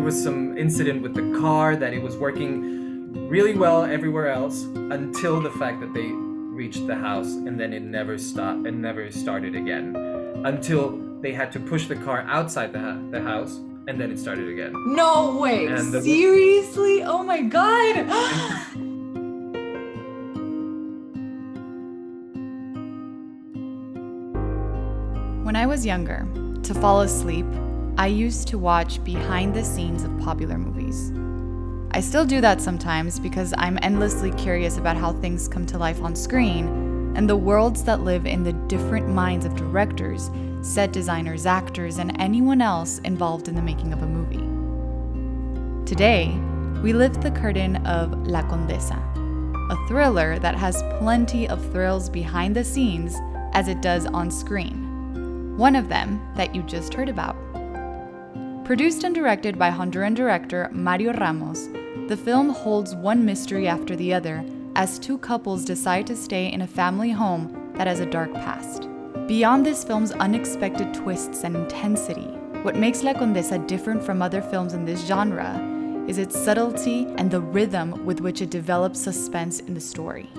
there was some incident with the car that it was working really well everywhere else until the fact that they reached the house and then it never stopped and never started again until they had to push the car outside the, ha- the house and then it started again. No way. The- Seriously? Oh my god. When I was younger, to fall asleep, I used to watch behind the scenes of popular movies. I still do that sometimes because I'm endlessly curious about how things come to life on screen and the worlds that live in the different minds of directors, set designers, actors, and anyone else involved in the making of a movie. Today, we lift the curtain of La Condesa, a thriller that has plenty of thrills behind the scenes as it does on screen. One of them that you just heard about. Produced and directed by Honduran director Mario Ramos, the film holds one mystery after the other as two couples decide to stay in a family home that has a dark past. Beyond this film's unexpected twists and intensity, what makes La Condesa different from other films in this genre is its subtlety and the rhythm with which it develops suspense in the story.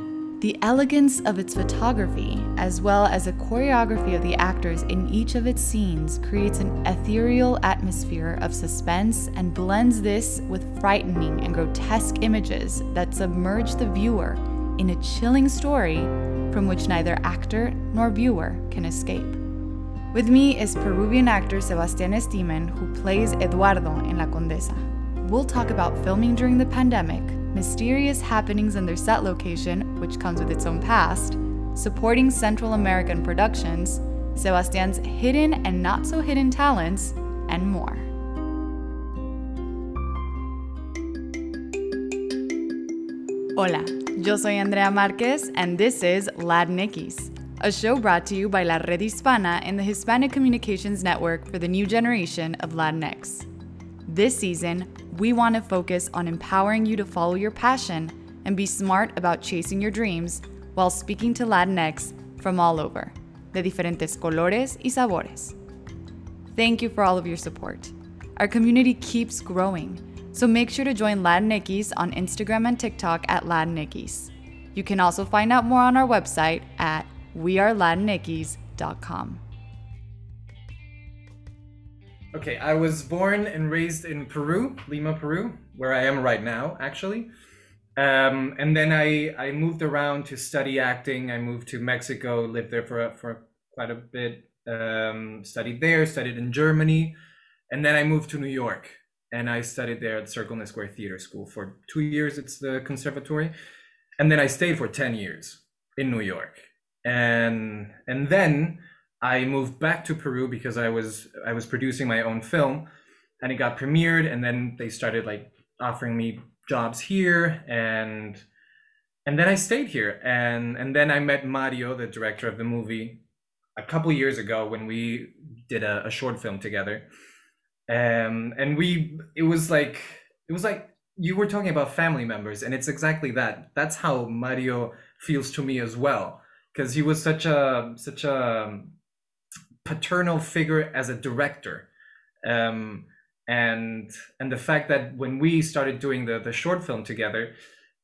The elegance of its photography, as well as the choreography of the actors in each of its scenes, creates an ethereal atmosphere of suspense and blends this with frightening and grotesque images that submerge the viewer in a chilling story from which neither actor nor viewer can escape. With me is Peruvian actor Sebastian Stimman, who plays Eduardo in La Condesa. We'll talk about filming during the pandemic, mysterious happenings in their set location, which comes with its own past, supporting Central American productions, Sebastian's hidden and not so hidden talents, and more. Hola, yo soy Andrea Marquez, and this is Latinx, a show brought to you by La Red Hispana and the Hispanic Communications Network for the new generation of Latinx. This season, we want to focus on empowering you to follow your passion and be smart about chasing your dreams while speaking to Latinx from all over, de diferentes colores y sabores. Thank you for all of your support. Our community keeps growing, so make sure to join Latinx on Instagram and TikTok at Latinx. You can also find out more on our website at wearelatinx.com. Okay, I was born and raised in Peru, Lima, Peru, where I am right now, actually. Um, and then I, I moved around to study acting. I moved to Mexico, lived there for, for quite a bit, um, studied there, studied in Germany. And then I moved to New York and I studied there at Circle and Square Theater School for two years. It's the conservatory. And then I stayed for 10 years in New York. And, and then I moved back to Peru because I was I was producing my own film and it got premiered and then they started like offering me jobs here and and then I stayed here. And and then I met Mario the director of the movie a couple years ago when we did a, a short film together. Um and we it was like it was like you were talking about family members and it's exactly that. That's how Mario feels to me as well because he was such a such a paternal figure as a director. Um, and and the fact that when we started doing the the short film together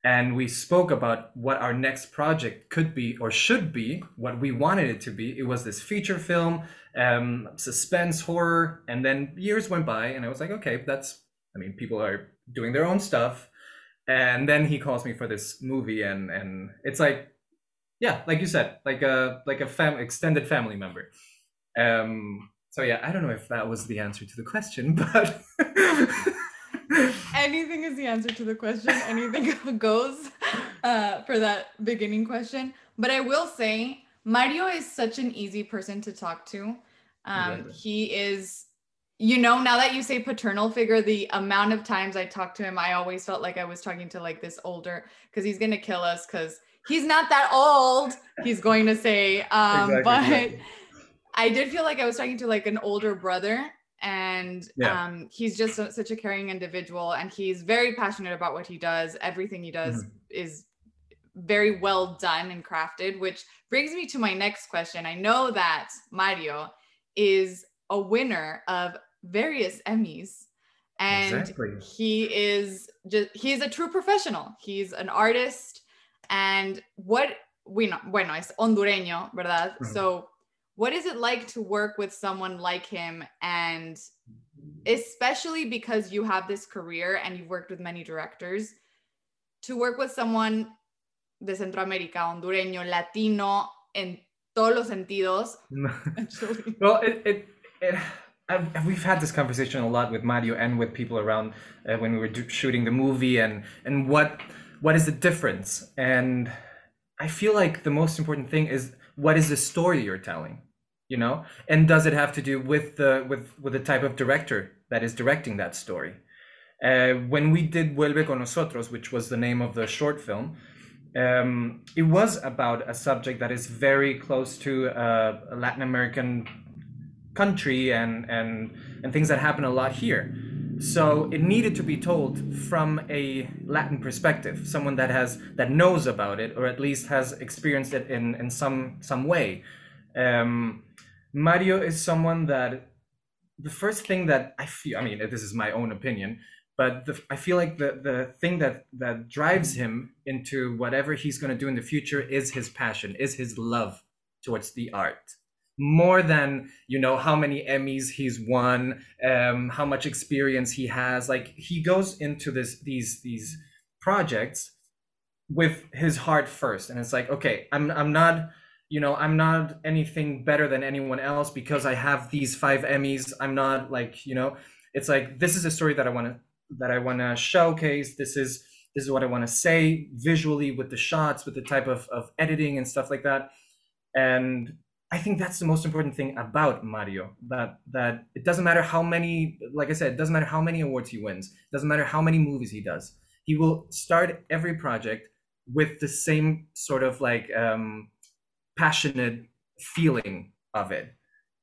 and we spoke about what our next project could be or should be what we wanted it to be it was this feature film um, suspense horror. And then years went by and i was like okay that's i mean people are doing their own stuff. And then he calls me for this movie and and it's like yeah like you said like a like a fam extended family member. Um, so yeah, I don't know if that was the answer to the question, but anything is the answer to the question. Anything goes uh, for that beginning question. But I will say, Mario is such an easy person to talk to. Um, He is, you know, now that you say paternal figure, the amount of times I talked to him, I always felt like I was talking to like this older, because he's gonna kill us, because he's not that old. He's going to say, um, Exactly, but. I did feel like I was talking to like an older brother, and Yeah. um, he's just so- such a caring individual, and he's very passionate about what he does. Everything he does Mm-hmm. is very well done and crafted, which brings me to my next question. I know that Mario is a winner of various Emmys. and exactly. he is just he's a true professional he's an artist and what we know bueno es hondureño verdad mm-hmm. so what is it like to work with someone like him? And especially because you have this career and you've worked with many directors to work with someone de Centroamérica, hondureño, latino, en todos los sentidos. well, it, it, it I've, we've had this conversation a lot with Mario and with people around uh, when we were do, shooting the movie and and what what is the difference? And I feel like the most important thing is what is the story you're telling you know? And does it have to do with the with with the type of director that is directing that story? Uh, when we did vuelve con nosotros which was the name of the short film um, it was about a subject that is very close to uh, a latin american country and and and things that happen a lot here. So it needed to be told from a latin perspective someone that has that knows about it or at least has experienced it in in some some way um, Mario is someone that the first thing that I feel, I mean, this is my own opinion, but the, I feel like the, the thing that, that drives him into whatever he's going to do in the future is his passion, is his love towards the art. More than, you know, how many Emmys he's won, um, how much experience he has. Like he goes into this, these, these projects with his heart first. And it's like, okay, I'm, I'm not, you know i'm not anything better than anyone else because i have these five emmys. I'm not like you know it's like this is a story that i want to that i want to showcase. This is this is what i want to say visually with the shots with the type of, of editing and stuff like that. And i think that's the most important thing about mario that that it doesn't matter how many like i said it doesn't matter how many awards he wins. It doesn't matter how many movies he does. He will start every project with the same sort of like um passionate feeling of it.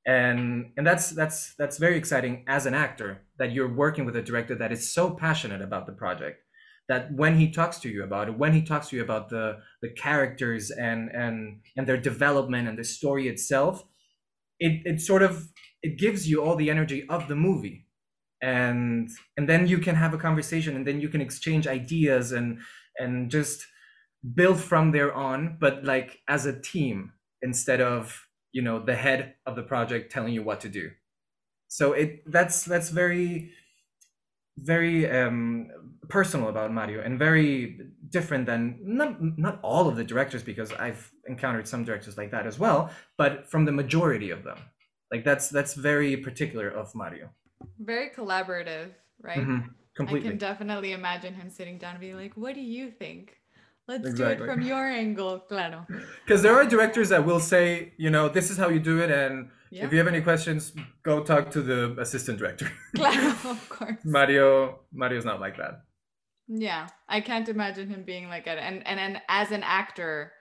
And and that's that's that's very exciting as an actor that you're working with a director that is so passionate about the project that when he talks to you about it when he talks to you about the the characters and and and their development and the story itself it it sort of it gives you all the energy of the movie. And and then you can have a conversation and then you can exchange ideas and and just build from there on, but like as a team instead of you know the head of the project telling you what to do. So it that's that's very very um, personal about Mario and very different than not not all of the directors because I've encountered some directors like that as well, but from the majority of them. Like that's that's very particular of Mario. Very collaborative, right? Mm-hmm. Completely. I can definitely imagine him sitting down and being like, "What do you think?" Let's exactly. do it from your angle, claro. Because there are directors that will say, you know, this is how you do it, and yeah. if you have any questions, go talk to the assistant director. Claro, of course. Mario, Mario's not like that. Yeah, I can't imagine him being like that. And and and as an actor,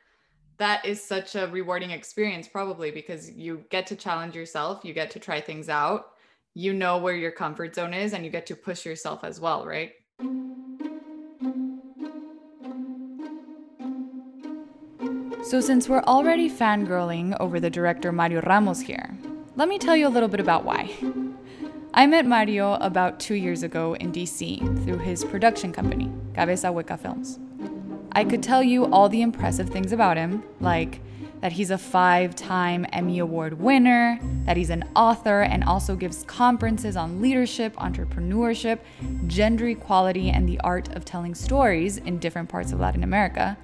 that is such a rewarding experience, probably because you get to challenge yourself, you get to try things out, you know where your comfort zone is, and you get to push yourself as well, right? So, since we're already fangirling over the director Mario Ramos here, let me tell you a little bit about why. I met Mario about two years ago in DC through his production company, Cabeza Hueca Films. I could tell you all the impressive things about him, like that he's a five time Emmy Award winner, that he's an author and also gives conferences on leadership, entrepreneurship, gender equality, and the art of telling stories in different parts of Latin America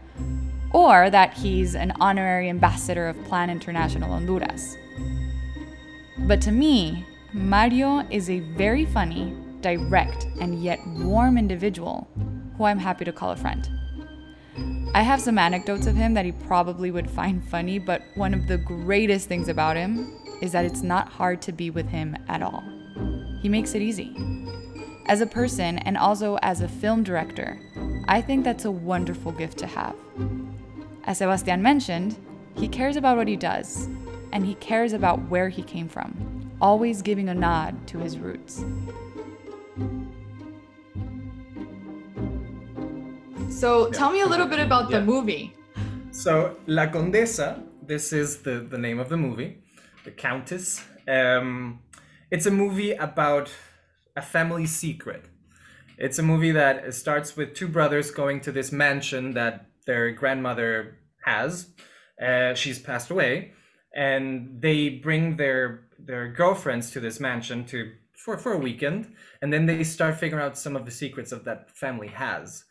or that he's an honorary ambassador of Plan International Honduras. But to me, Mario is a very funny, direct, and yet warm individual who I'm happy to call a friend. I have some anecdotes of him that he probably would find funny, but one of the greatest things about him is that it's not hard to be with him at all. He makes it easy. As a person and also as a film director, I think that's a wonderful gift to have. As Sebastian mentioned, he cares about what he does, and he cares about where he came from, always giving a nod to his roots. So tell me a little bit about the movie. So La Condesa, this is the, the name of the movie, the Countess. Um, it's a movie about a family secret. It's a movie that starts with two brothers going to this mansion that their grandmother has. Uh, she's passed away, and they bring their their girlfriends to this mansion to for for a weekend, and then they start figuring out some of the secrets of that family has.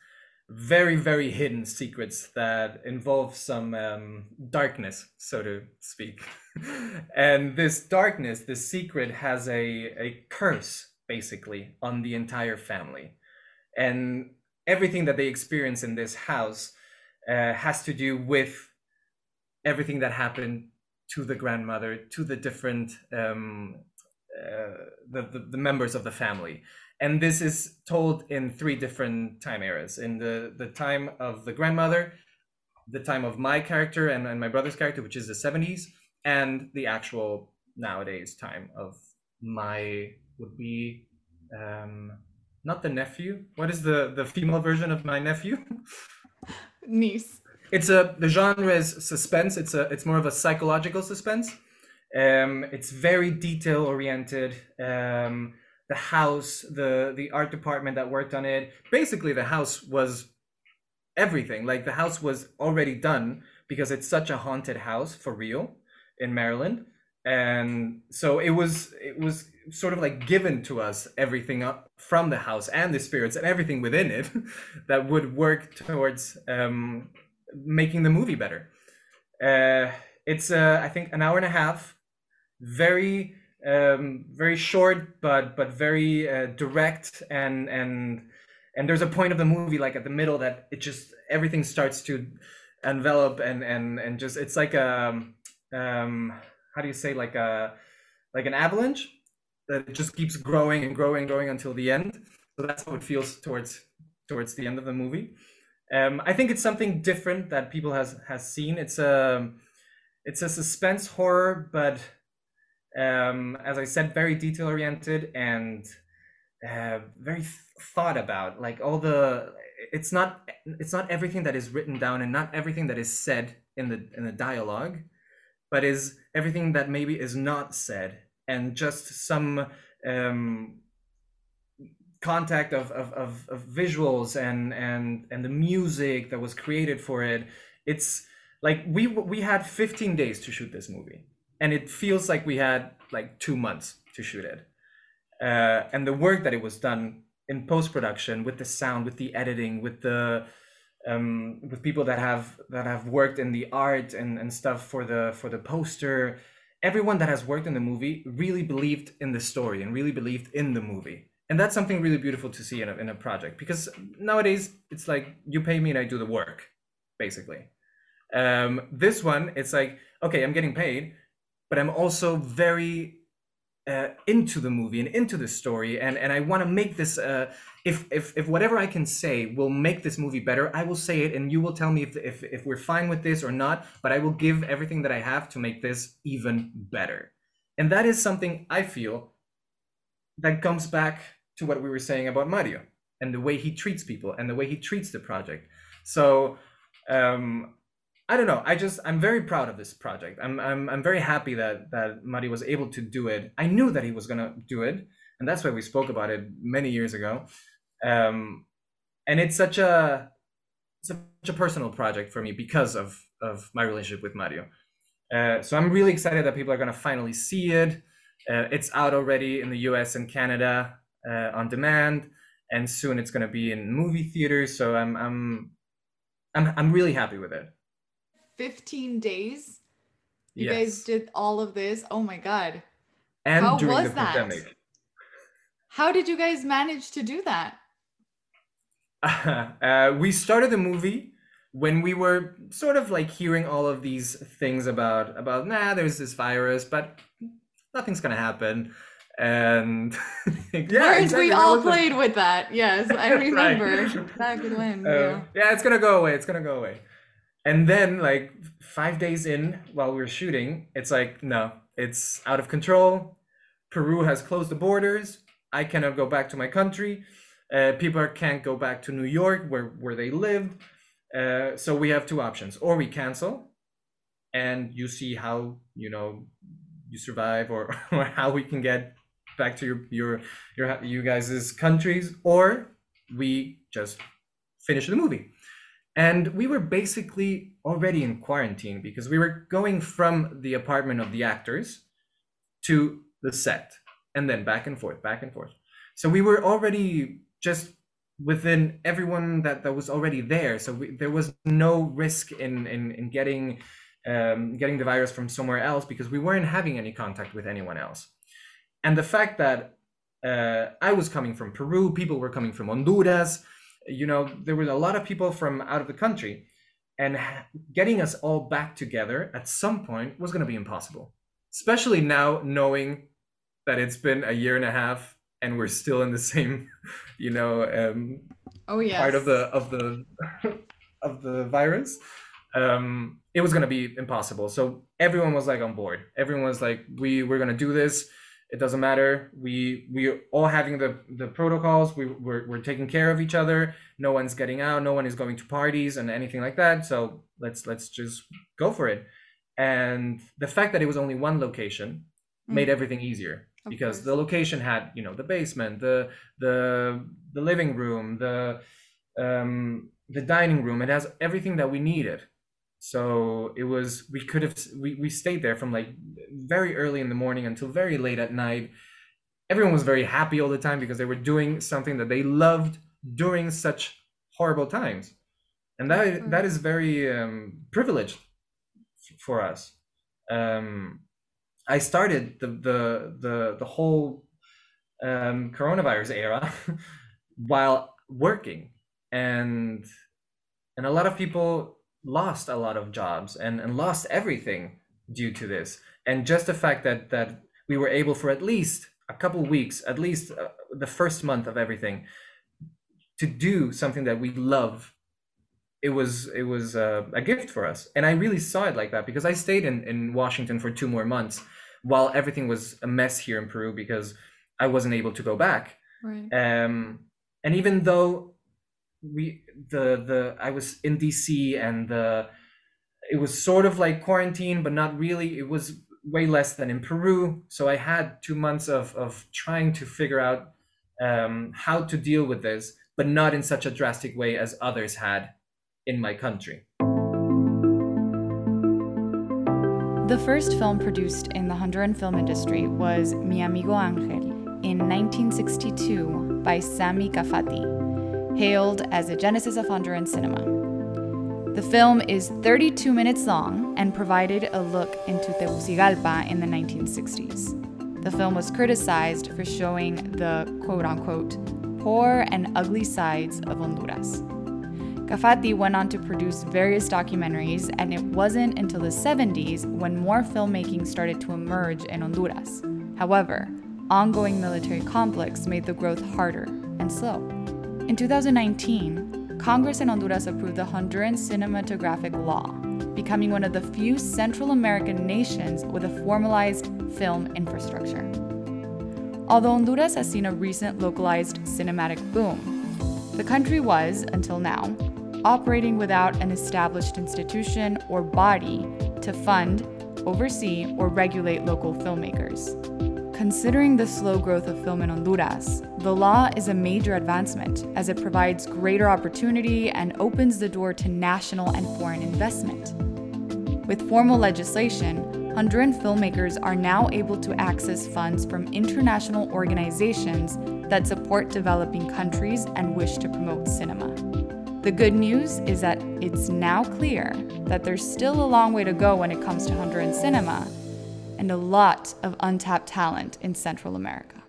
Very very hidden secrets that involve some um, darkness, so to speak. and this darkness, this secret, has a a curse basically on the entire family, and everything that they experience in this house uh, has to do with everything that happened to the grandmother, to the different um, uh, the, the, the members of the family, and this is told in three different time eras. In the the time of the grandmother, the time of my character and, and my brother's character, which is the seventies, and the actual nowadays time of my would be um, not the nephew. What is the the female version of my nephew? Niece. It's a the genre is suspense. It's a it's more of a psychological suspense. Um, it's very detail oriented. Um, the house, the the art department that worked on it, basically the house was everything. Like the house was already done because it's such a haunted house for real in Maryland, and so it was it was sort of like given to us everything up from the house and the spirits and everything within it that would work towards um, making the movie better. Uh, it's uh, I think an hour and a half, very um, very short but but very uh, direct and and and there's a point of the movie like at the middle that it just everything starts to envelop and and and just it's like a um how do you say like a like an avalanche that it just keeps growing and growing and growing until the end so that's how it feels towards towards the end of the movie um, I think it's something different that people has has seen. It's a it's a suspense horror, but um, as I said, very detail oriented and uh, very thought about. Like all the it's not it's not everything that is written down and not everything that is said in the in the dialogue, but is everything that maybe is not said and just some um, contact of, of, of, of, visuals and, and, and the music that was created for it. It's like we, we had 15 days to shoot this movie and it feels like we had like two months to shoot it. Uh, and the work that it was done in post-production with the sound, with the editing, with the, um, with people that have that have worked in the art and, and stuff for the for the poster everyone that has worked in the movie really believed in the story and really believed in the movie. And that's something really beautiful to see in a, in a project because nowadays it's like you pay me and i do the work basically. Um, this one it's like okay i'm getting paid but i'm also very uh, into the movie and into the story and, and i want to make this uh, if, if if whatever i can say will make this movie better i will say it and you will tell me if, if, if we're fine with this or not but i will give everything that i have to make this even better and that is something i feel that comes back to what we were saying about Mario and the way he treats people and the way he treats the project. So um, I don't know. I just I'm very proud of this project. I'm I'm I'm very happy that that Mario was able to do it. I knew that he was gonna do it, and that's why we spoke about it many years ago. Um, and it's such a such a personal project for me because of of my relationship with Mario. Uh, so I'm really excited that people are gonna finally see it. Uh, it's out already in the U.S. and Canada uh, on demand, and soon it's going to be in movie theaters. So I'm I'm I'm I'm really happy with it. 15 days. You yes. guys did all of this. Oh my god. And How during was the that? pandemic. How did you guys manage to do that? Uh, we started the movie when we were sort of like hearing all of these things about about nah there's this virus but nothing's gonna happen and yeah, exactly. we all played with that. Yes, I remember back when. Uh, yeah. yeah, it's gonna go away. It's gonna go away. And then, like five days in, while we were shooting, it's like, no, it's out of control. Peru has closed the borders. I cannot go back to my country. Uh, people can't go back to New York, where where they lived. Uh, so we have two options: or we cancel, and you see how you know you survive, or or how we can get back to your your your you guys' countries, or we just finish the movie. And we were basically already in quarantine because we were going from the apartment of the actors to the set and then back and forth, back and forth. So we were already just within everyone that, that was already there. So we, there was no risk in, in, in getting um, getting the virus from somewhere else because we weren't having any contact with anyone else. And the fact that uh, I was coming from Peru, people were coming from Honduras, you know, there were a lot of people from out of the country. And getting us all back together at some point was going to be impossible, especially now knowing that it's been a year and a half and we're still in the same, you know, um, oh yeah, part of the of the of the virus. Um, it was gonna be impossible. So everyone was like on board. Everyone was like, we we're gonna do this. It doesn't matter. We we all having the the protocols. We we're, we're taking care of each other. No one's getting out. No one is going to parties and anything like that. So let's let's just go for it. And the fact that it was only one location mm. made everything easier because the location had you know the basement the the the living room the um the dining room it has everything that we needed so it was we could have we, we stayed there from like very early in the morning until very late at night. Everyone was very happy all the time because they were doing something that they loved during such horrible times. And that mm-hmm. that is very um privileged for us. Um I started the the the the whole um, coronavirus era while working, and and a lot of people lost a lot of jobs and and lost everything due to this. And just the fact that that we were able for at least a couple weeks, at least uh, the first month of everything, to do something that we love it was it was uh, a gift for us and i really saw it like that because i stayed in in washington for two more months while everything was a mess here in Peru because I wasn't able to go back. Right. Um, and even though we the the I was in DC and the it was sort of like quarantine, but not really. It was way less than in Peru. So I had two months of of trying to figure out um, how to deal with this, but not in such a drastic way as others had in my country. The first film produced in the Honduran film industry was Mi Amigo Angel in 1962 by Sami Kafati, hailed as a genesis of Honduran cinema. The film is 32 minutes long and provided a look into Tegucigalpa in the 1960s. The film was criticized for showing the quote unquote poor and ugly sides of Honduras. Kafati went on to produce various documentaries, and it wasn't until the 70s when more filmmaking started to emerge in Honduras. However, ongoing military conflicts made the growth harder and slow. In 2019, Congress in Honduras approved the Honduran Cinematographic Law, becoming one of the few Central American nations with a formalized film infrastructure. Although Honduras has seen a recent localized cinematic boom, the country was, until now, operating without an established institution or body to fund, oversee, or regulate local filmmakers. Considering the slow growth of film in Honduras, the law is a major advancement as it provides greater opportunity and opens the door to national and foreign investment. With formal legislation, Honduran filmmakers are now able to access funds from international organizations that support developing countries and wish to promote cinema. The good news is that it's now clear that there's still a long way to go when it comes to Honduran cinema and a lot of untapped talent in Central America.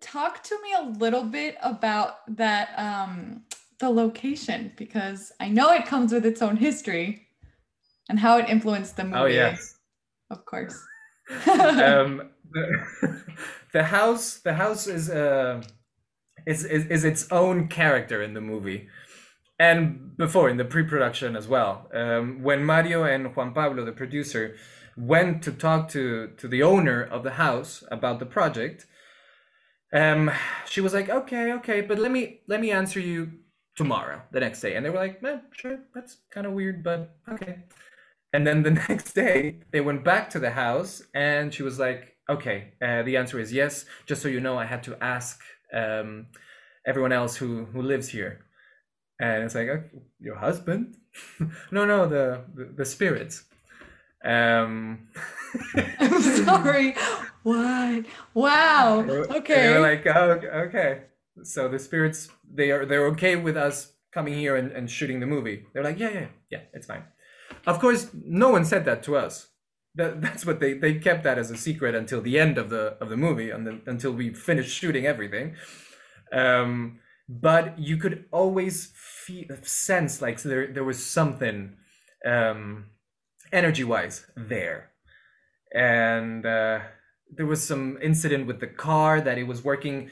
Talk to me a little bit about that, um, the location, because I know it comes with its own history and how it influenced the oh, movie. Oh, yes. Of course. um, the, the, house, the house is. Uh is, is, is its own character in the movie and before in the pre-production as well um, when mario and juan pablo the producer went to talk to to the owner of the house about the project um, she was like okay okay but let me let me answer you tomorrow the next day and they were like eh, sure that's kind of weird but okay and then the next day they went back to the house and she was like okay, uh, the answer is yes. Just so you know, I had to ask um, everyone else who who lives here, and it's like okay, your husband? no, no, the the, the spirits. Um, I'm sorry. What? Wow. Okay. They were like, oh, okay. So the spirits, they are they're okay with us coming here and, and shooting the movie. They're like, yeah, yeah, yeah, it's fine. Of course, no one said that to us. That, that's what they, they kept that as a secret until the end of the of the movie, and then, until we finished shooting everything. Um, but you could always feel, sense like there there was something um, energy wise there, and uh, there was some incident with the car that it was working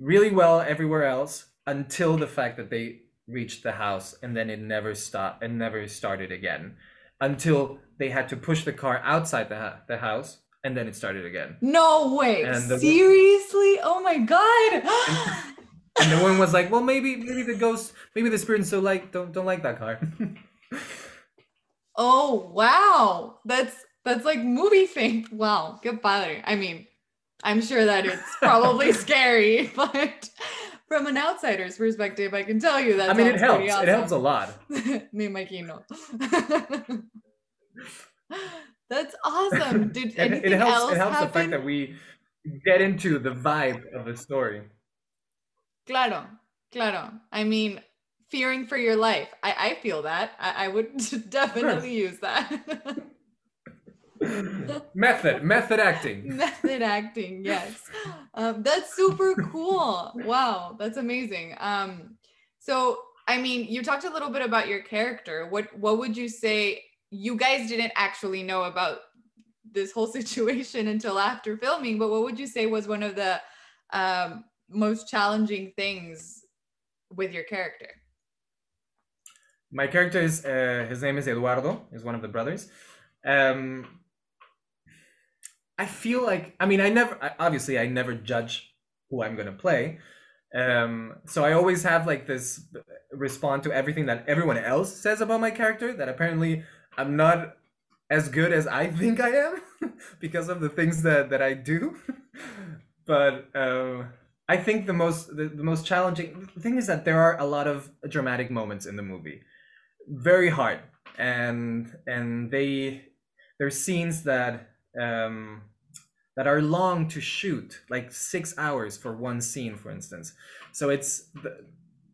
really well everywhere else until the fact that they reached the house and then it never stopped and never started again until they had to push the car outside the, ha- the house and then it started again. No way. The- seriously? Oh my god. and the one was like well maybe maybe the ghost maybe the spirits so like don't don't like that car oh wow that's that's like movie fame wow good padre i mean i'm sure that it's probably scary but from an outsider's perspective, I can tell you that. I mean, it helps. Awesome. It helps a lot. Me imagino. That's awesome. Did anything it helps, else It helps happen? the fact that we get into the vibe of the story. Claro, claro. I mean, fearing for your life. I, I feel that. I, I would definitely sure. use that. method method acting method acting yes um, that's super cool wow that's amazing um, so i mean you talked a little bit about your character what what would you say you guys didn't actually know about this whole situation until after filming but what would you say was one of the um, most challenging things with your character my character is uh, his name is eduardo is one of the brothers um, I feel like I mean I never I, obviously I never judge who I'm gonna play. Um, so I always have like this respond to everything that everyone else says about my character that apparently I'm not as good as I think I am because of the things that, that I do. but uh, I think the most the, the most challenging thing is that there are a lot of dramatic moments in the movie. Very hard. And and they there's scenes that um, that are long to shoot, like six hours for one scene, for instance. So it's, the,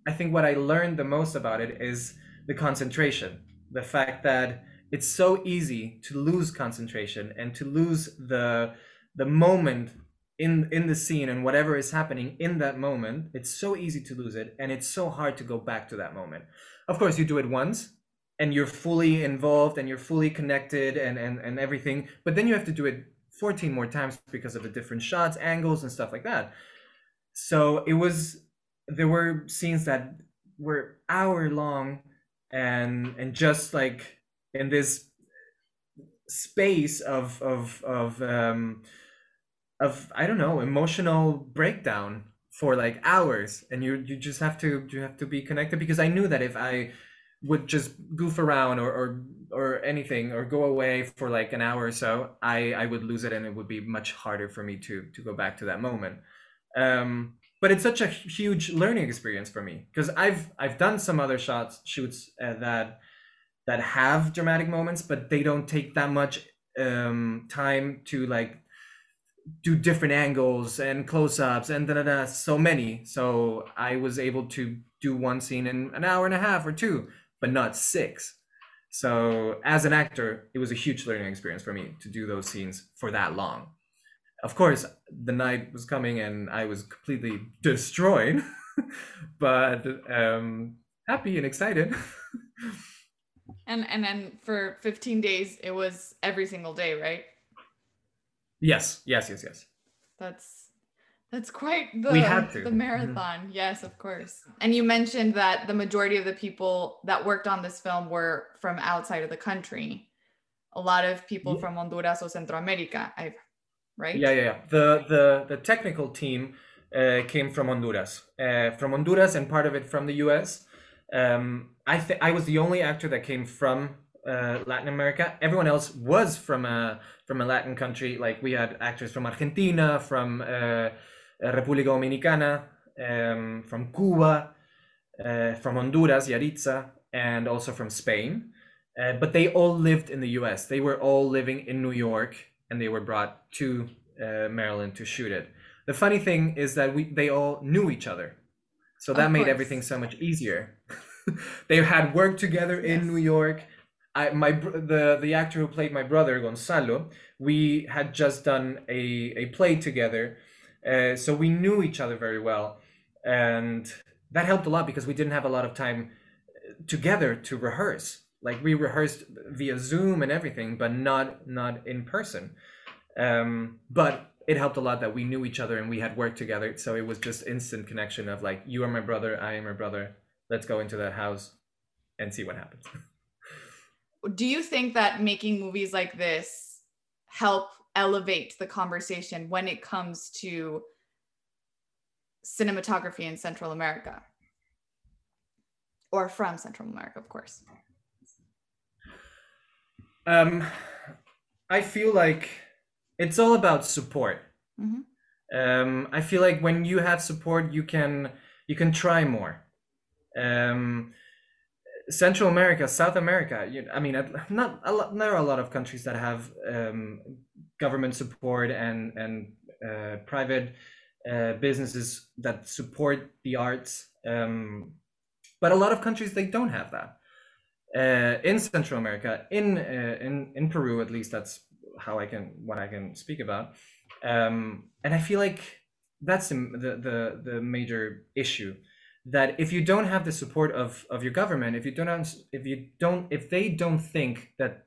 I think what I learned the most about it is the concentration, the fact that it's so easy to lose concentration and to lose the the moment in in the scene and whatever is happening in that moment it's so easy to lose it and it's so hard to go back to that moment of course you do it once and you're fully involved and you're fully connected and, and, and everything. But then you have to do it 14 more times because of the different shots, angles, and stuff like that. So it was, there were scenes that were hour long and and just like in this space of of of um of I don't know emotional breakdown for like hours. And you you just have to you have to be connected because I knew that if I would just goof around or, or or anything or go away for like an hour or so i i would lose it and it would be much harder for me to to go back to that moment. Um but it's such a huge learning experience for me because i've i've done some other shots shoots uh, that that have dramatic moments but they don't take that much um time to like do different angles and close-ups and da, da, da, so many so i was able to do one scene in an hour and a half or two but not six. So as an actor, it was a huge learning experience for me to do those scenes for that long. Of course, the night was coming and I was completely destroyed, but um, happy and excited. and and then for 15 days, it was every single day, right? Yes, yes, yes, yes. That's that's quite the, we had to. the marathon. Mm-hmm. Yes, of course. And you mentioned that the majority of the people that worked on this film were from outside of the country. A lot of people yeah. from Honduras or Central America, I've, right? Yeah, yeah, yeah. The the the technical team uh, came from Honduras, uh, from Honduras, and part of it from the U.S. Um, I th- I was the only actor that came from uh, Latin America. Everyone else was from a from a Latin country. Like we had actors from Argentina, from uh, República Dominicana, um, from Cuba, uh, from Honduras, Yaritza, and also from Spain. Uh, but they all lived in the U.S. They were all living in New York, and they were brought to uh, Maryland to shoot it. The funny thing is that we they all knew each other, so that Of made course. everything so much easier. they had worked together in New York. I my the the actor who played my brother Gonzalo, we had just done a a play together, uh, so we knew each other very well, and that helped a lot because we didn't have a lot of time uh, together to rehearse. Like we rehearsed via Zoom and everything, but not not in person. Um, but it helped a lot that we knew each other and we had worked together, so it was just instant connection of like you are my brother, I am your brother. Let's go into that house and see what happens. Do you think that making movies like this help elevate the conversation when it comes to cinematography in Central America? Or from Central America, of course. Um, I feel like it's all about support. Mhm. Um, I feel like when you have support, you can you can try more. Um, Central America, South America. You, I mean, not a lot. There are a lot of countries that have um, government support and and uh, private uh, businesses that support the arts. Um, but a lot of countries they don't have that uh, in Central America, in uh, in in Peru at least. That's how I can what I can speak about, um, and I feel like that's the, the the the major issue. That if you don't have the support of of your government, if you don't have- if you don't if they don't think that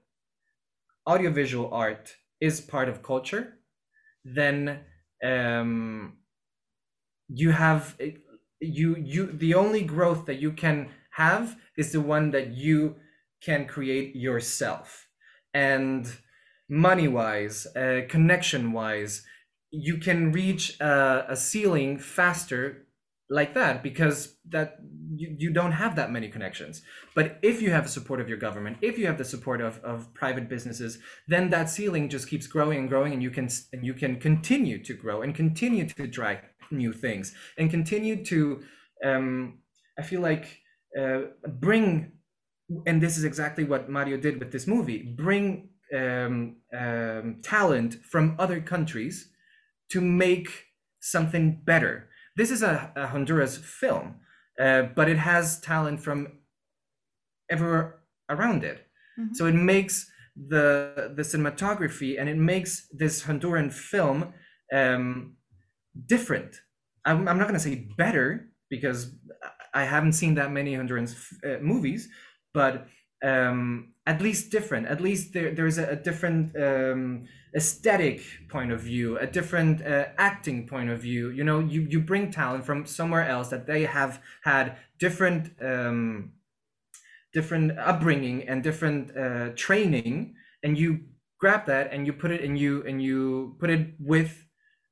audiovisual art is part of culture, then um, you have you you the only growth that you can have is the one that you can create yourself. And money wise uh, connection wise you can reach a, a ceiling faster like that because that you, you don't have that many connections. But if you have the support of your government if you have the support of, of private businesses then that ceiling just keeps growing and growing and you can and you can continue to grow and continue to try new things and continue to um, i feel like uh, bring and this is exactly what mario did with this movie bring um, um, talent from other countries to make something better this is a, a honduras film uh, but it has talent from everywhere around it Mhm. so it makes the the cinematography and it makes this honduran film um, different i'm, I'm not going to say better because i haven't seen that many honduran uh, movies but um, at least different at least there, there's a, a different um, aesthetic point of view a different uh, acting point of view. You know you, you bring talent from somewhere else that they have had different um, different upbringing and different uh, training and you grab that and you put it and you and you put it with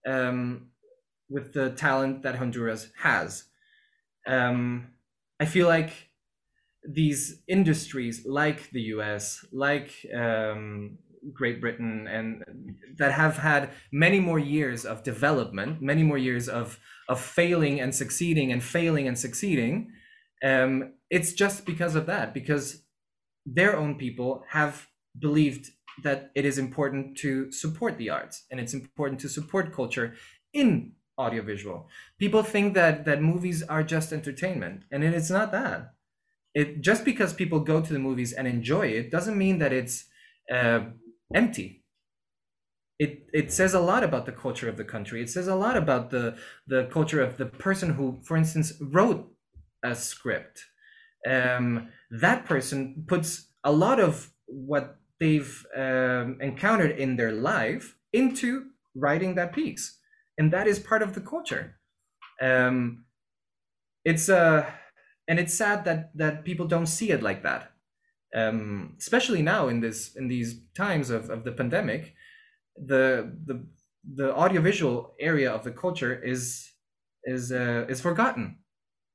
um, with the talent that honduras has. Um, i feel like these industries like the us like um, great britain and that have had many more years of development many more years of of failing and succeeding and failing and succeeding um, it's just because of that because their own people have believed that it is important to support the arts and it's important to support culture in audiovisual. People think that that movies are just entertainment and it is not that it just because people go to the movies and enjoy it doesn't mean that it's uh, empty. It it says a lot about the culture of the country. It says a lot about the the culture of the person who for instance wrote a script. Um, that person puts a lot of what they've um, encountered in their life into writing that piece. And that is part of the culture. Um, it's uh, and it's sad that that people don't see it like that. Um, especially now in this in these times of, of the pandemic the the the audiovisual area of the culture is is uh, is forgotten.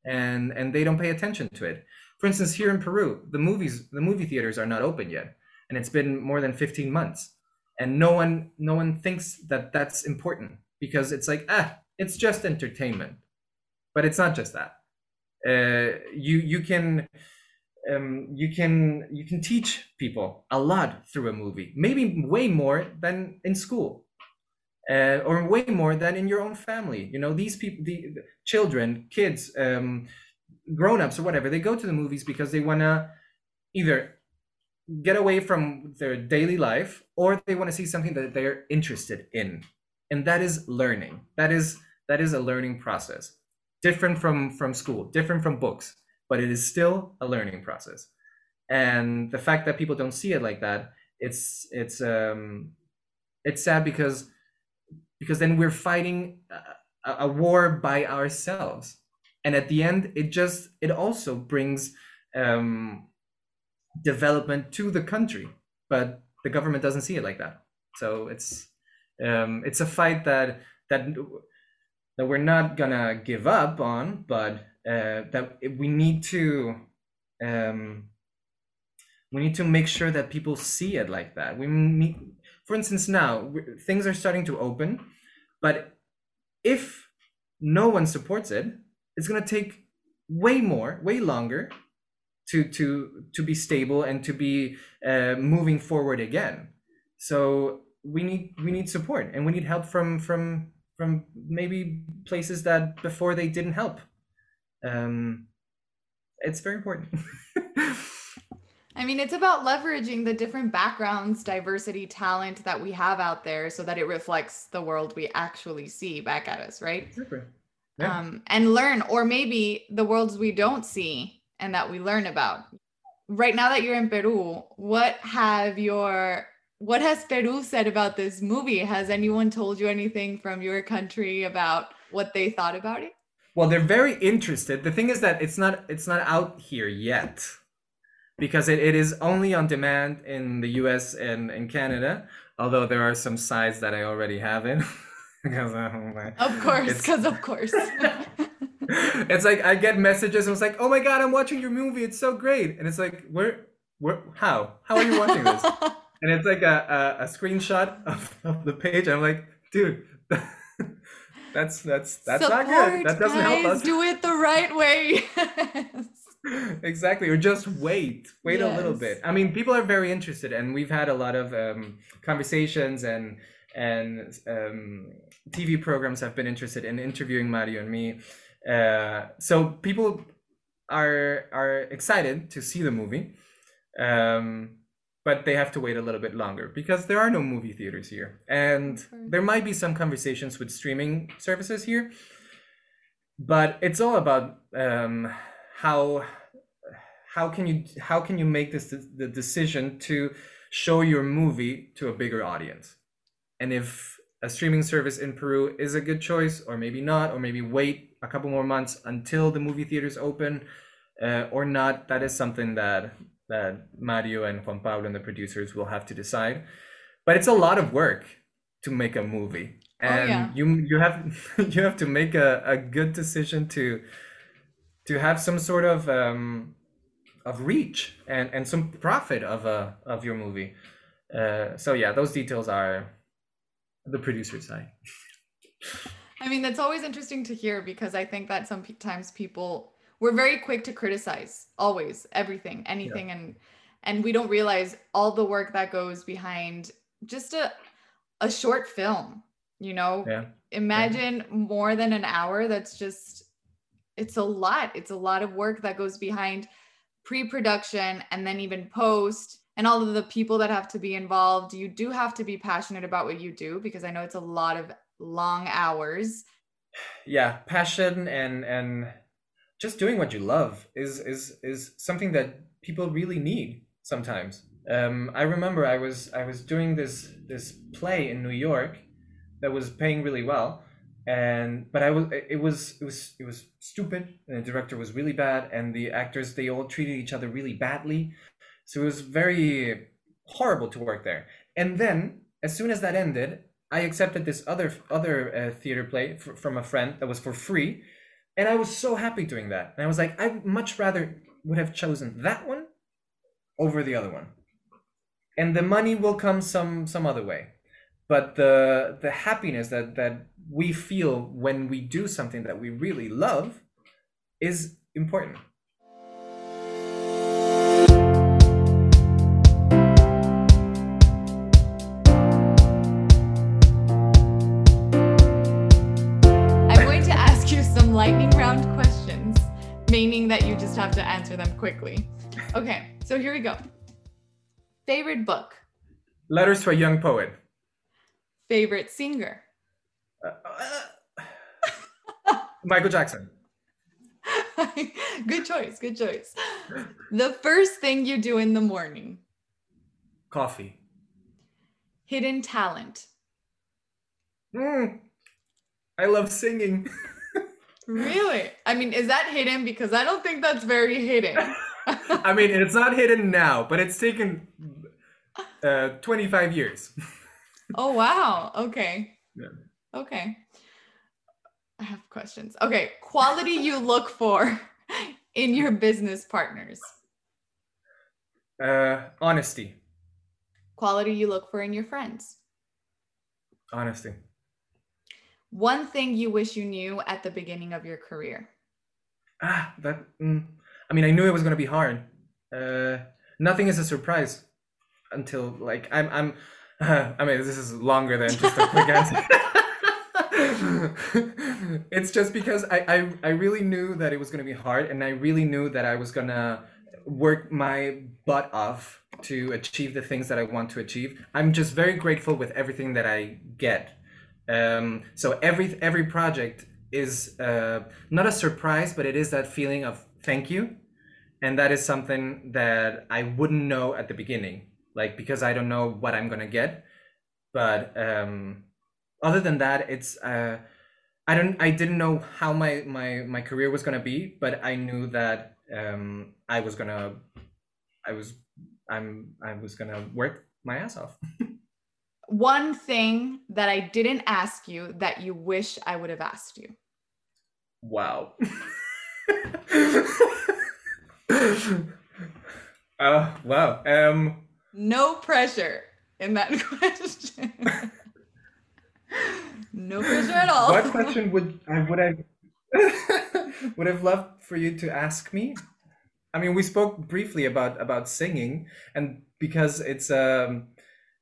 And and they don't pay attention to it. For instance, here in Peru, the movies, the movie theaters are not open yet, and it's been more than 15 months, and no one, no one thinks that that's important because it's like, ah, it's just entertainment, but it's not just that. Uh, you you can um, you can you can teach people a lot through a movie, maybe way more than in school uh, or way more than in your own family. You know, these people, the, the children, kids, um, grown-ups or whatever, they go to the movies because they want to either get away from their daily life or they want to see something that they're interested in. And that is learning. That is that is a learning process. Different from from school, different from books, but it is still a learning process. And the fact that people don't see it like that, it's it's um it's sad because because then we're fighting a, a war by ourselves and at the end it just it also brings um, development to the country but the government doesn't see it like that so it's um, it's a fight that that that we're not gonna give up on but uh, that we need to um, we need to make sure that people see it like that we need for instance now things are starting to open but if no one supports it, it's to take way more, way longer to to to be stable and to be uh, moving forward again. So we need we need support and we need help from from from maybe places that before they didn't help. Um, it's very important. I mean, it's about leveraging the different backgrounds, diversity, talent that we have out there so that it reflects the world we actually see back at us, right? Yeah. Um, and learn, or maybe the worlds we don't see and that we learn about. Right now that you're in Peru, what have your what has Peru said about this movie? Has anyone told you anything from your country about what they thought about it? Well, they're very interested. The thing is that it's not it's not out here yet because it, it is only on demand in the US and in Canada, although there are some sites that I already have in. because oh, of course, because of course. it's like I get messages and it's like, oh my god, I'm watching your movie. It's so great. And it's like, where where how? How are you watching this? and it's like a, a, a screenshot of, of the page. I'm like, dude, that's that's that's Support, not good. That doesn't guys, help us. Do it the right way. exactly or just wait wait yes. a little bit i mean people are very interested and we've had a lot of um, conversations and and um, tv programs have been interested in interviewing mario and me uh, so people are are excited to see the movie um, but they have to wait a little bit longer because there are no movie theaters here and mm-hmm. there might be some conversations with streaming services here but it's all about um, how how can you how can you make this the decision to show your movie to a bigger audience and if a streaming service in peru is a good choice or maybe not or maybe wait a couple more months until the movie theaters open uh, or not that is something that that mario and juan pablo and the producers will have to decide but it's a lot of work to make a movie oh, and oh, yeah. you you have you have to make a, a good decision to to have some sort of um, of reach and and some profit of a of your movie. Uh, so yeah, those details are the producer side. I mean, that's always interesting to hear because I think that sometimes people we're very quick to criticize always everything, anything, yeah. and and we don't realize all the work that goes behind just a a short film. You know, yeah. imagine yeah. more than an hour. That's just it's a lot. It's a lot of work that goes behind pre-production and then even post and all of the people that have to be involved. You do have to be passionate about what you do because I know it's a lot of long hours. Yeah, passion and and just doing what you love is is is something that people really need sometimes. Um, I remember I was I was doing this this play in New York that was paying really well, and but I was it was it was it was stupid and the director was really bad and the actors they all treated each other really badly so it was very horrible to work there and then as soon as that ended I accepted this other other uh, theater play f- from a friend that was for free and I was so happy doing that and I was like I'd much rather would have chosen that one over the other one. And the money will come some some other way. But the the happiness that that we feel when we do something that we really love is important. Some lightning round questions, meaning that you just have to answer them quickly. Okay, so here we go. Favorite book? Letters to a Young Poet. Favorite singer? Uh, uh, Michael Jackson. good choice, good choice. The first thing you do in the morning? Coffee. Hidden talent? Mm, I love singing. Really? I mean, is that hidden? Because I don't think that's very hidden. I mean, it's not hidden now, but it's taken uh, 25 years. oh, wow. Okay. Yeah. Okay. I have questions. Okay. Quality you look for in your business partners. Uh, honesty. Quality you look for in your friends. Honesty. One thing you wish you knew at the beginning of your career. Ah, that. Mm, I mean, I knew it was gonna be hard. Uh, nothing is a surprise until like I'm. I'm. I mean, this is longer than just a quick answer. it's just because I, I I really knew that it was gonna be hard, and I really knew that I was gonna work my butt off to achieve the things that I want to achieve. I'm just very grateful with everything that I get. Um, so every every project is uh, not a surprise, but it is that feeling of thank you, and that is something that I wouldn't know at the beginning, like because I don't know what I'm gonna get. But um, other than that, it's uh, I don't I didn't know how my my my career was gonna be, but I knew that um, I was gonna I was I'm I was gonna work my ass off. One thing that I didn't ask you that you wish I would have asked you. Wow. uh, wow. Um, No pressure in that question. no pressure at all. what question would I would I would have loved for you to ask me? I mean, we spoke briefly about about singing, and because it's um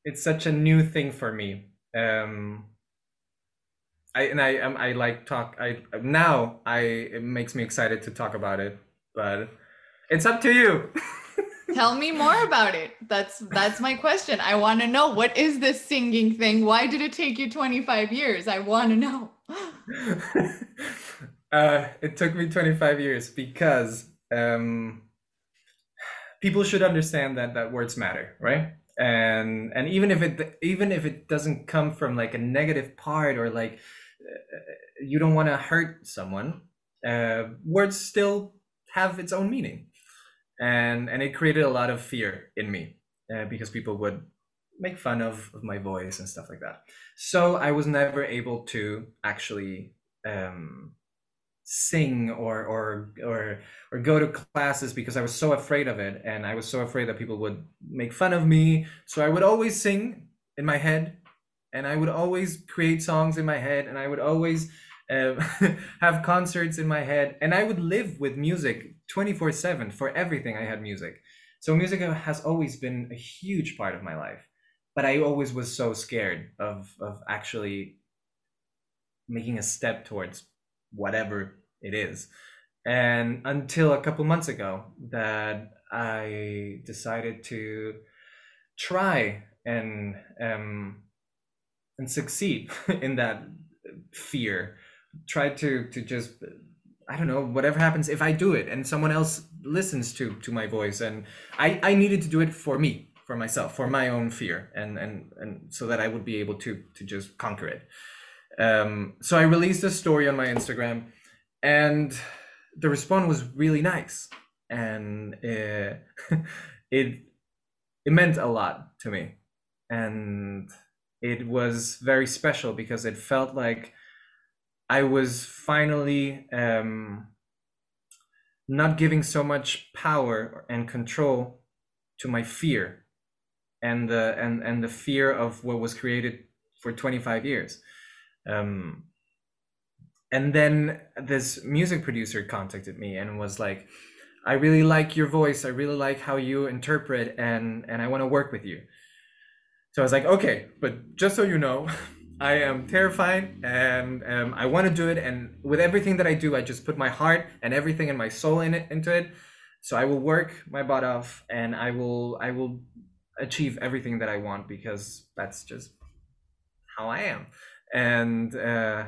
it's such a new thing for me. Um, I and I um, I like talk. I now I it makes me excited to talk about it, but it's up to you. Tell me more about it. That's that's my question. I want to know what is this singing thing? Why did it take you 25 years? I want to know. uh, it took me 25 years because um, people should understand that that words matter, right? And and even if it even if it doesn't come from like a negative part or like uh, you don't want to hurt someone, uh, words still have its own meaning, and and it created a lot of fear in me uh, because people would make fun of, of my voice and stuff like that. So I was never able to actually um, sing or or or or go to classes because I was so afraid of it and I was so afraid that people would make fun of me. So I would always sing in my head and I would always create songs in my head and I would always uh, have concerts in my head and I would live with music 24/7 for everything I had music. So music has always been a huge part of my life. But I always was so scared of of actually making a step towards whatever it is. And until a couple months ago, that I decided to try and um, and succeed in that fear. Try to to just I don't know whatever happens if I do it and someone else listens to to my voice and I I needed to do it for me for myself for my own fear and and and so that I would be able to to just conquer it. Um, so I released a story on my Instagram, and the response was really nice, and uh, it it meant a lot to me, and it was very special because it felt like I was finally um, not giving so much power and control to my fear and the and and the fear of what was created for 25 years. Um, and then this music producer contacted me and was like i really like your voice. I really like how you interpret and and i want to work with you. So i was like okay but just so you know i am terrified and um, i want to do it. And with everything that i do i just put my heart and everything and my soul in it into it. So i will work my butt off and i will i will achieve everything that i want because that's just how i am. And uh,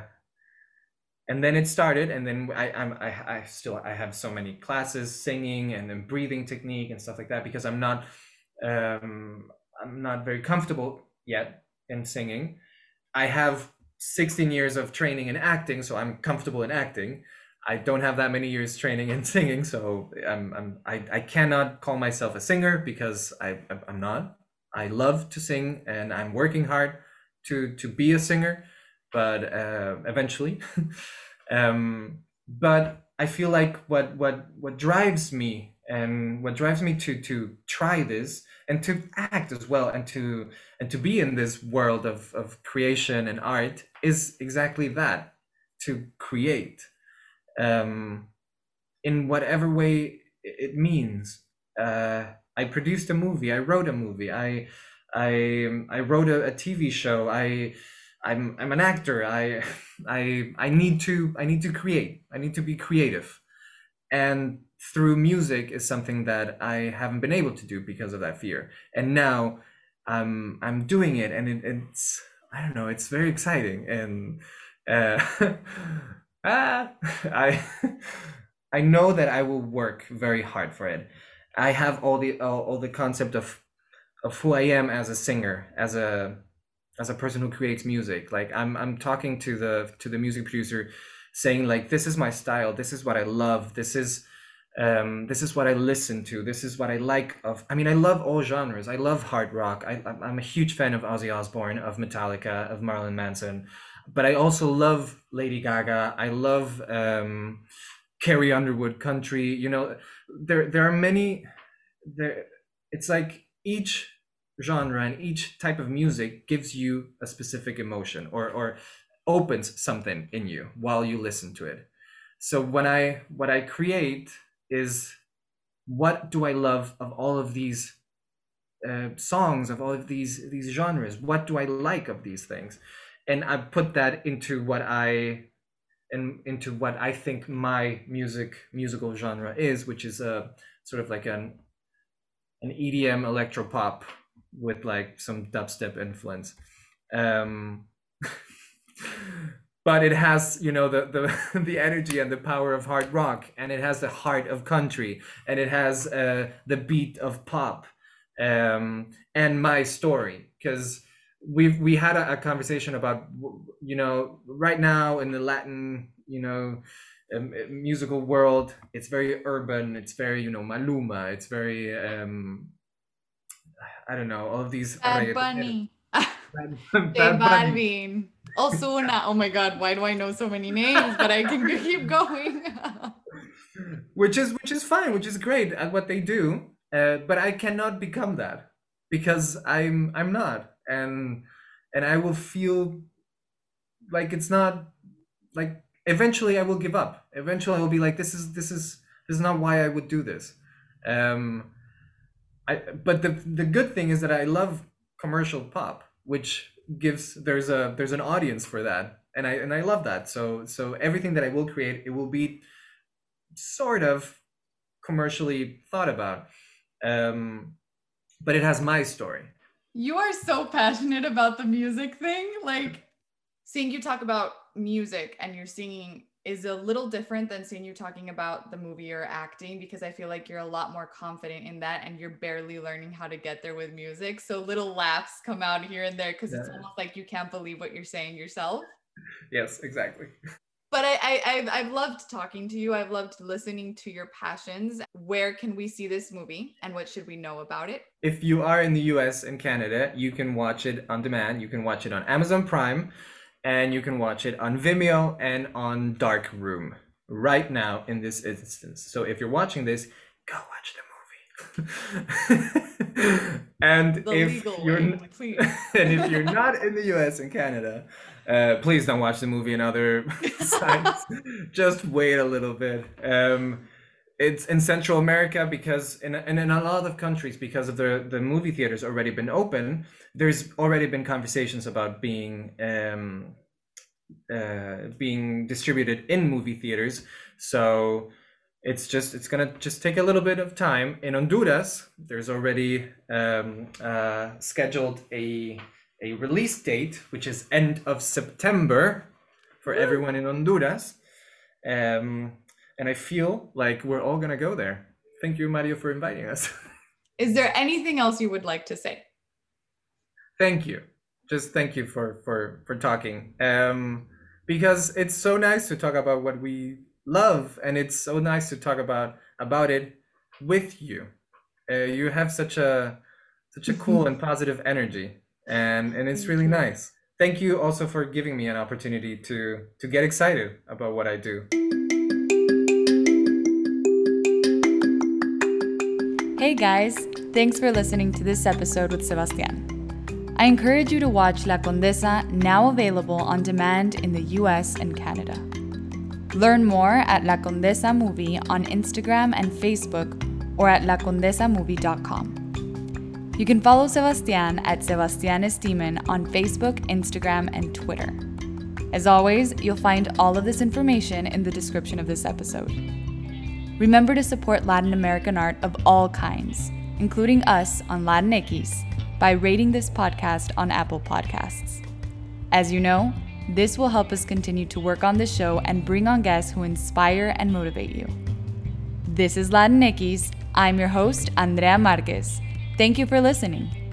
and then it started and then I, I'm, I, I still i have so many classes singing and then breathing technique and stuff like that because i'm not um, i'm not very comfortable yet in singing. I have 16 years of training in acting so i'm comfortable in acting. I don't have that many years training in singing so i'm, I'm I, I cannot call myself a singer because i i'm not. I love to sing and i'm working hard to to be a singer but uh, eventually. um, but I feel like what what what drives me and what drives me to to try this and to act as well and to and to be in this world of of creation and art is exactly that to create um, in whatever way it means. Uh, I produced a movie. I wrote a movie. I I I wrote a, a TV show. I I'm I'm an actor. I I I need to I need to create. I need to be creative. And through music is something that I haven't been able to do because of that fear. And now I'm I'm doing it and it, it's I don't know, it's very exciting and uh, ah, I I know that I will work very hard for it. I have all the all, all the concept of of who I am as a singer, as a as a person who creates music like i'm i'm talking to the to the music producer saying like this is my style this is what i love this is um, this is what I listen to. This is what I like of. I mean, I love all genres. I love hard rock. I, I'm a huge fan of Ozzy Osbourne, of Metallica, of Marilyn Manson, but I also love Lady Gaga. I love um, Carrie Underwood country. You know, there there are many. There, it's like each genre and each type of music gives you a specific emotion or or opens something in you while you listen to it. So when i what i create is what do i love of all of these uh, songs of all of these these genres? What do i like of these things? And i put that into what i and into what i think my music musical genre is which is a sort of like an an edm electropop with like some dubstep influence. Um, but it has you know the the the energy and the power of hard rock and it has the heart of country and it has uh, the beat of pop um, and my story because we we had a, a, conversation about you know right now in the latin you know um, musical world it's very urban it's very you know maluma it's very um, I don't know all of these. Bad Bunny. Bad, Bad Balvin. Ozuna. Oh my God! Why do I know so many names? But I can keep going. which is which is fine, which is great at what they do. Uh, but I cannot become that because I'm I'm not, and and I will feel like it's not like eventually I will give up. Eventually I will be like this is this is this is not why I would do this. Um, I but the the good thing is that I love commercial pop, which gives there's a there's an audience for that, and I and I love that. So so everything that I will create, it will be sort of commercially thought about, um, but it has my story. You are so passionate about the music thing, like seeing you talk about music and you're singing is a little different than seeing you talking about the movie or acting because I feel like you're a lot more confident in that and you're barely learning how to get there with music. So little laughs come out here and there because yeah. it's almost like you can't believe what you're saying yourself. Yes, exactly. But I, I I've, I've loved talking to you. I've loved listening to your passions. Where can we see this movie and what should we know about it? If you are in the US and Canada, you can watch it on demand. You can watch it on Amazon Prime and you can watch it on Vimeo and on Dark Room. right now in this instance. So if you're watching this, go watch the movie. and The if you're way, please. and if you're not in the US and Canada, uh, please don't watch the movie in other sites. Just wait a little bit. Um, it's in Central America because in, and in a lot of countries because of the the movie theaters already been open. There's already been conversations about being um, uh, being distributed in movie theaters. So it's just it's gonna just take a little bit of time. In Honduras, there's already um, uh, scheduled a a release date, which is end of September for everyone in Honduras. Um, and I feel like we're all gonna go there. Thank you, Mario, for inviting us. Is there anything else you would like to say? thank you just thank you for for for talking um because it's so nice to talk about what we love and it's so nice to talk about about it with you uh, you have such a such a cool and positive energy and and it's really nice thank you also for giving me an opportunity to to get excited about what i do Hey guys, thanks for listening to this episode with Sebastian. I encourage you to watch La Condesa, now available on demand in the US and Canada. Learn more at La Condesa Movie on Instagram and Facebook or at lacondesamovie.com. You can follow Sebastian at Sebastian on Facebook, Instagram, and Twitter. As always, you'll find all of this information in the description of this episode. Remember to support Latin American art of all kinds, including us on Latinx, by rating this podcast on Apple Podcasts. As you know, this will help us continue to work on the show and bring on guests who inspire and motivate you. This is Latinx. I'm your host, Andrea Marquez. Thank you for listening.